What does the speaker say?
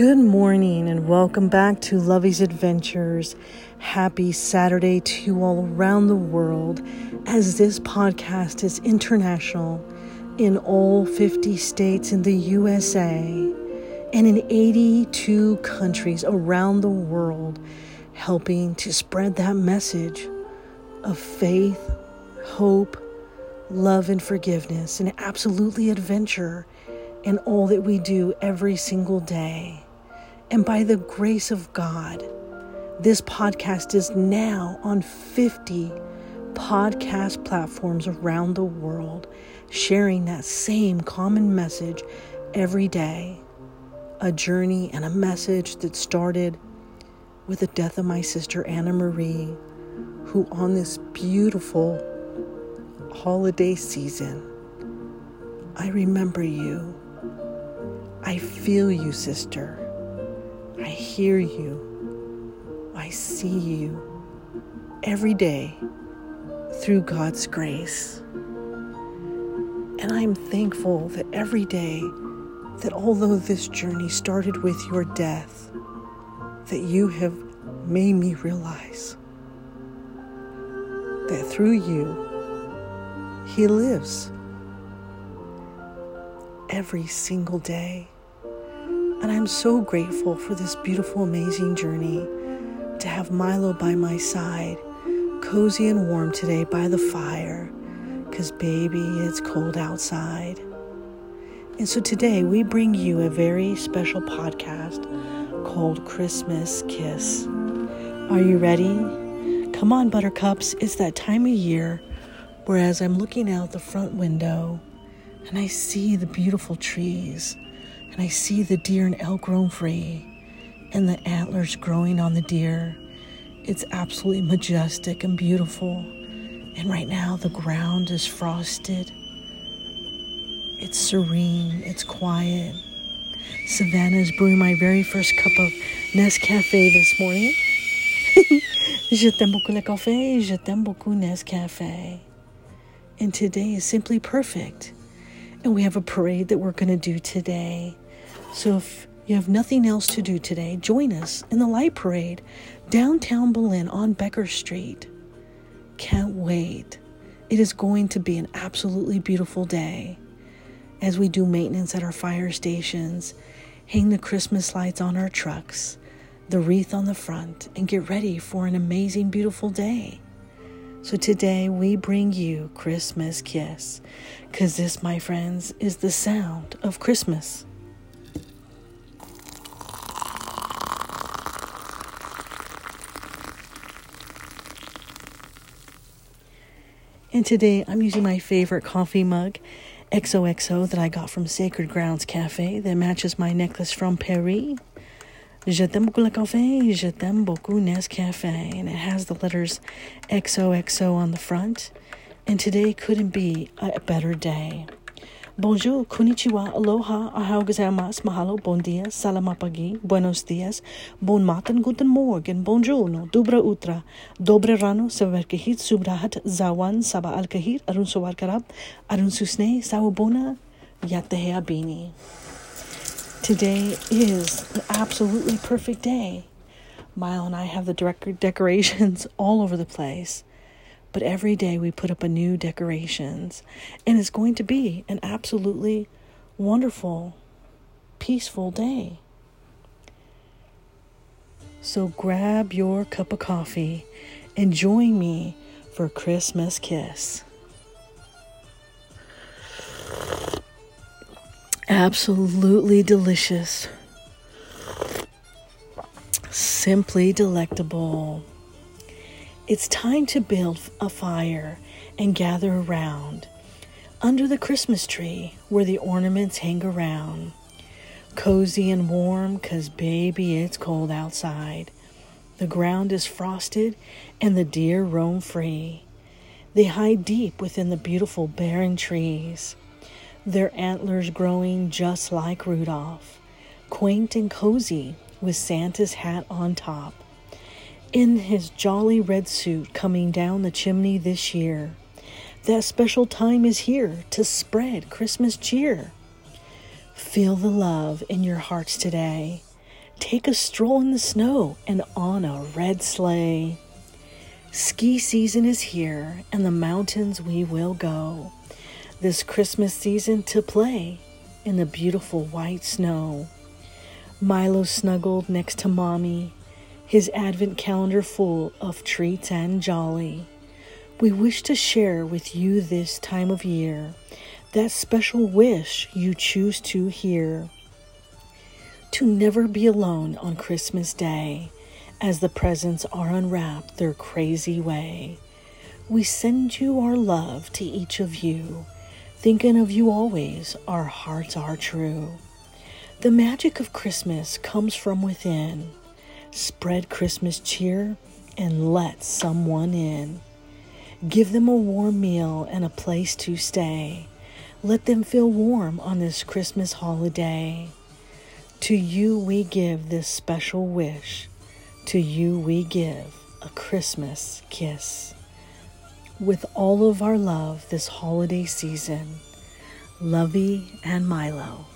Good morning and welcome back to Lovey's Adventures. Happy Saturday to you all around the world as this podcast is international in all 50 states in the USA and in 82 countries around the world, helping to spread that message of faith, hope, love, and forgiveness, and absolutely adventure in all that we do every single day. And by the grace of God, this podcast is now on 50 podcast platforms around the world, sharing that same common message every day. A journey and a message that started with the death of my sister Anna Marie, who on this beautiful holiday season, I remember you. I feel you, sister. I hear you. I see you every day through God's grace. And I'm thankful that every day, that although this journey started with your death, that you have made me realize that through you, He lives every single day. And I'm so grateful for this beautiful, amazing journey to have Milo by my side, cozy and warm today by the fire, because baby, it's cold outside. And so today we bring you a very special podcast called Christmas Kiss. Are you ready? Come on, buttercups, it's that time of year whereas I'm looking out the front window and I see the beautiful trees, and I see the deer and elk grown free, and the antlers growing on the deer. It's absolutely majestic and beautiful. And right now, the ground is frosted. It's serene, it's quiet. Savannah is brewing my very first cup of Nescafe this morning. je t'aime beaucoup le café, je t'aime beaucoup Nescafe. And today is simply perfect. And we have a parade that we're going to do today. So if you have nothing else to do today, join us in the light parade downtown Berlin on Becker Street. Can't wait. It is going to be an absolutely beautiful day as we do maintenance at our fire stations, hang the Christmas lights on our trucks, the wreath on the front, and get ready for an amazing, beautiful day. So today we bring you Christmas Kiss, because this, my friends, is the sound of Christmas. And today I'm using my favorite coffee mug, XOXO, that I got from Sacred Grounds Cafe that matches my necklace from Paris. Je t'aime beaucoup le café, je t'aime beaucoup Nescafe. And it has the letters XOXO on the front. And today couldn't be a better day. Bonjour, konnichiwa, aloha, ahau gozaimasu, mahalo, bon dia, salamapagi, buenos dias, bon matin, guten morgen, bonjour, dobra utra, dobre rano, sabarkahit, subrahat, zawan, saba alkahir, arun sawarkarab, arun susne, sawabona, yatehea bini. Today is an absolutely perfect day. Milo and I have the decorations all over the place. But every day we put up a new decorations. And it's going to be an absolutely wonderful, peaceful day. So grab your cup of coffee and join me for Christmas Kiss. Absolutely delicious. Simply delectable. It's time to build a fire and gather around under the Christmas tree where the ornaments hang around. Cozy and warm, 'cause baby, it's cold outside. The ground is frosted and the deer roam free. They hide deep within the beautiful barren trees their antlers growing just like Rudolph, quaint and cozy with Santa's hat on top. In his jolly red suit coming down the chimney this year, that special time is here to spread Christmas cheer. Feel the love in your hearts today take a stroll in the snow and on a red sleigh. Ski season is here, and the mountains we will go this Christmas season to play in the beautiful white snow. Milo snuggled next to Mommy, his advent calendar full of treats and jolly. We wish to share with you this time of year that special wish you choose to hear. To never be alone on Christmas Day as the presents are unwrapped their crazy way. We send you our love to each of you Thinking of you always, our hearts are true. The magic of Christmas comes from within. Spread Christmas cheer and let someone in. Give them a warm meal and a place to stay. Let them feel warm on this Christmas holiday. To you we give this special wish. To you we give a Christmas kiss with all of our love this holiday season. Lovey and Milo.